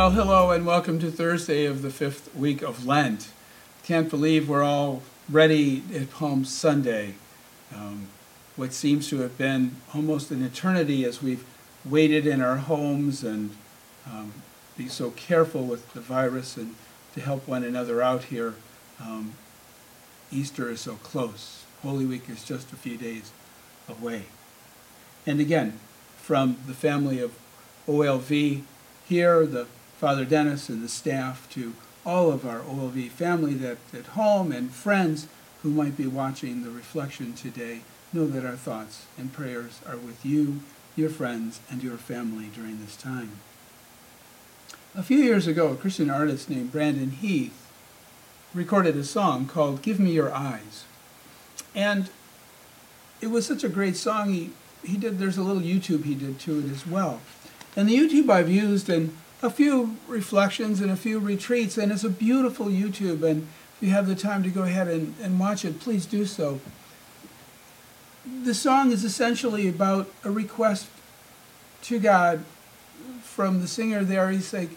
Well, hello and welcome to Thursday of the fifth week of Lent. Can't believe we're all ready at Palm Sunday. Um, what seems to have been almost an eternity as we've waited in our homes and um, be so careful with the virus and to help one another out here. Um, Easter is so close. Holy Week is just a few days away. And again, from the family of OLV here, the Father Denis and the staff, to all of our OLV family that at home and friends who might be watching the reflection today, know that our thoughts and prayers are with you, your friends, and your family during this time. A few years ago, a Christian artist named Brandon Heath recorded a song called Give Me Your Eyes. And it was such a great song, he, he did, there's a little YouTube he did to it as well. And the YouTube I've used in a few reflections and a few retreats, and it's a beautiful YouTube, and if you have the time to go ahead and, and watch it, please do so. The song is essentially about a request to God from the singer there. He's like,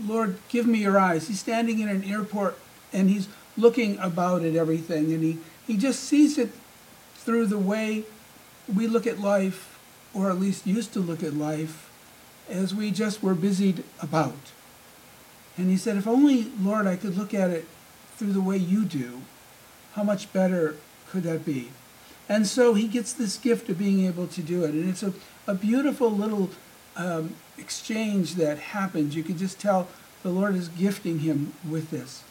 Lord, give me your eyes. He's standing in an airport and he's looking about at everything, and he, he just sees it through the way we look at life, or at least used to look at life, as we just were busied about. And he said, If only, Lord, I could look at it through the way you do, how much better could that be? And so he gets this gift of being able to do it. And it's a, a beautiful little um, exchange that happens. You can just tell the Lord is gifting him with this.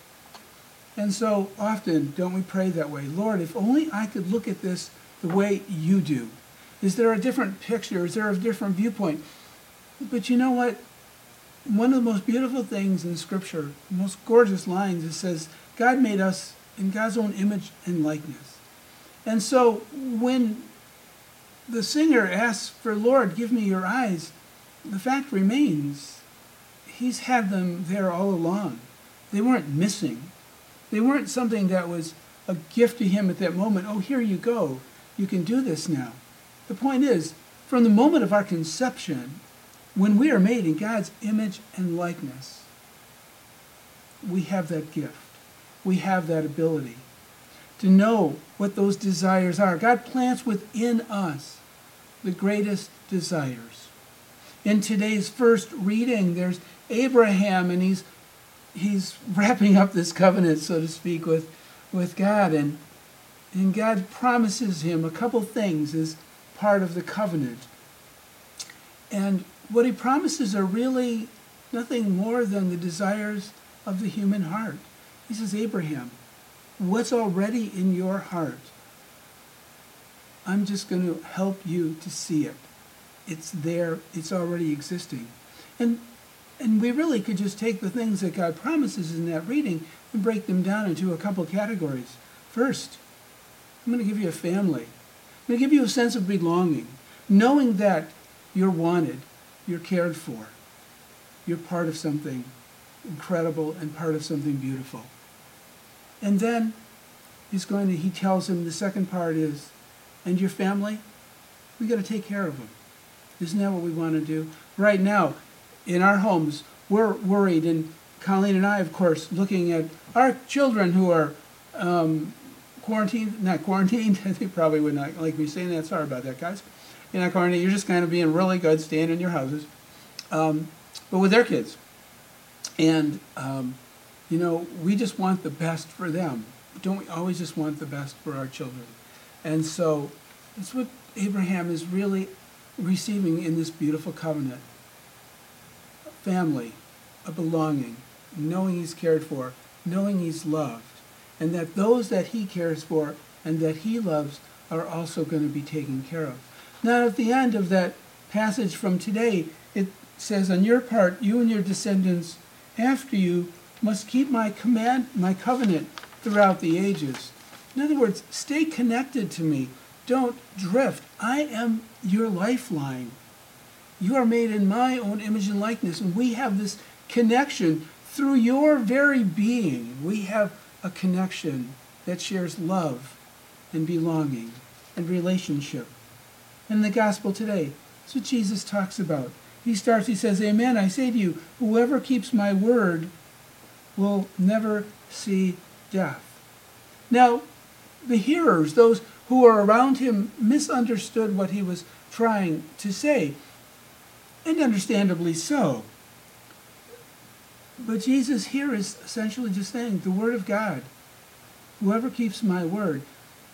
And so often, don't we pray that way? Lord, if only I could look at this the way you do. Is there a different picture? Is there a different viewpoint? But you know what? One of the most beautiful things in Scripture, the most gorgeous lines, it says, God made us in God's own image and likeness. And so when the singer asks for, Lord, give me your eyes, the fact remains, he's had them there all along. They weren't missing. They weren't something that was a gift to him at that moment. Oh, here you go. You can do this now. The point is, from the moment of our conception, when we are made in God's image and likeness, we have that gift. We have that ability to know what those desires are. God plants within us the greatest desires. In today's first reading, there's Abraham, and he's he's wrapping up this covenant, so to speak, with, with God. And, and God promises him a couple things as part of the covenant. And what he promises are really nothing more than the desires of the human heart. He says, Abraham, what's already in your heart, I'm just going to help you to see it. It's there, it's already existing. And and we really could just take the things that God promises in that reading and break them down into a couple categories. First, I'm going to give you a family. I'm going to give you a sense of belonging, knowing that you're wanted, you're cared for, you're part of something incredible and part of something beautiful. And then he's going to, he tells him the second part is, and your family, we got to take care of them. Isn't that what we want to do? Right now, in our homes, we're worried, and Colleen and I, of course, looking at our children who are um, quarantined, not quarantined, they probably would not like me saying that. Sorry about that, guys. You're not you're just kind of being really good, staying in your houses. Um, but with their kids. And, um, you know, we just want the best for them. Don't we always just want the best for our children? And so that's what Abraham is really receiving in this beautiful covenant family, a belonging, knowing he's cared for, knowing he's loved, and that those that he cares for and that he loves are also going to be taken care of. Now, at the end of that passage from today, it says, On your part, you and your descendants after you must keep my command, my covenant throughout the ages. In other words, stay connected to me. Don't drift. I am your lifeline. You are made in my own image and likeness, and we have this connection through your very being. We have a connection that shares love and belonging and relationship. In the gospel today, that's what Jesus talks about. he starts, he says, Amen, I say to you, whoever keeps my word will never see death. Now, the hearers, those who were around him, misunderstood what he was trying to say, and understandably so. But Jesus here is essentially just saying the Word of God. Whoever keeps my word.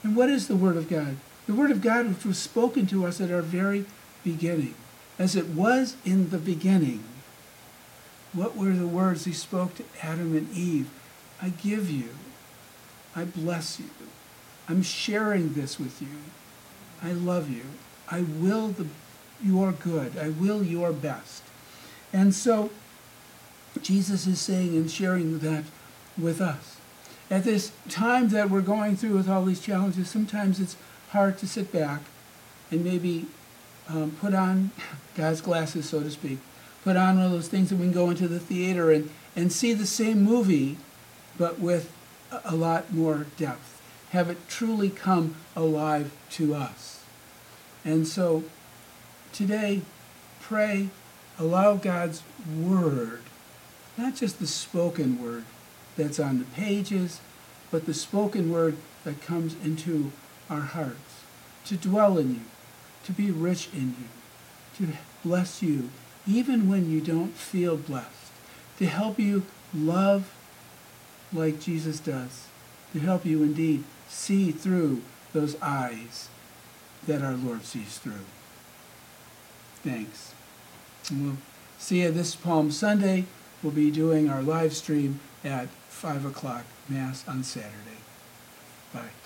And what is the Word of God? The Word of God which was spoken to us at our very beginning. As it was in the beginning. What were the words he spoke to Adam and Eve? I give you. I bless you. I'm sharing this with you. I love you. I will the, your good. I will your best. And so Jesus is saying and sharing that with us. At this time that we're going through with all these challenges, sometimes it's hard to sit back and maybe um, put on God's glasses, so to speak. Put on one of those things that we can go into the theater and, and see the same movie, but with a lot more depth. Have it truly come alive to us. And so today, pray, allow God's word not just the spoken word that's on the pages, but the spoken word that comes into our hearts, to dwell in you, to be rich in you, to bless you, even when you don't feel blessed, to help you love like Jesus does, to help you indeed see through those eyes that our Lord sees through. Thanks. And we'll see you this Palm Sunday we'll be doing our live stream at 5 o'clock Mass on Saturday. Bye.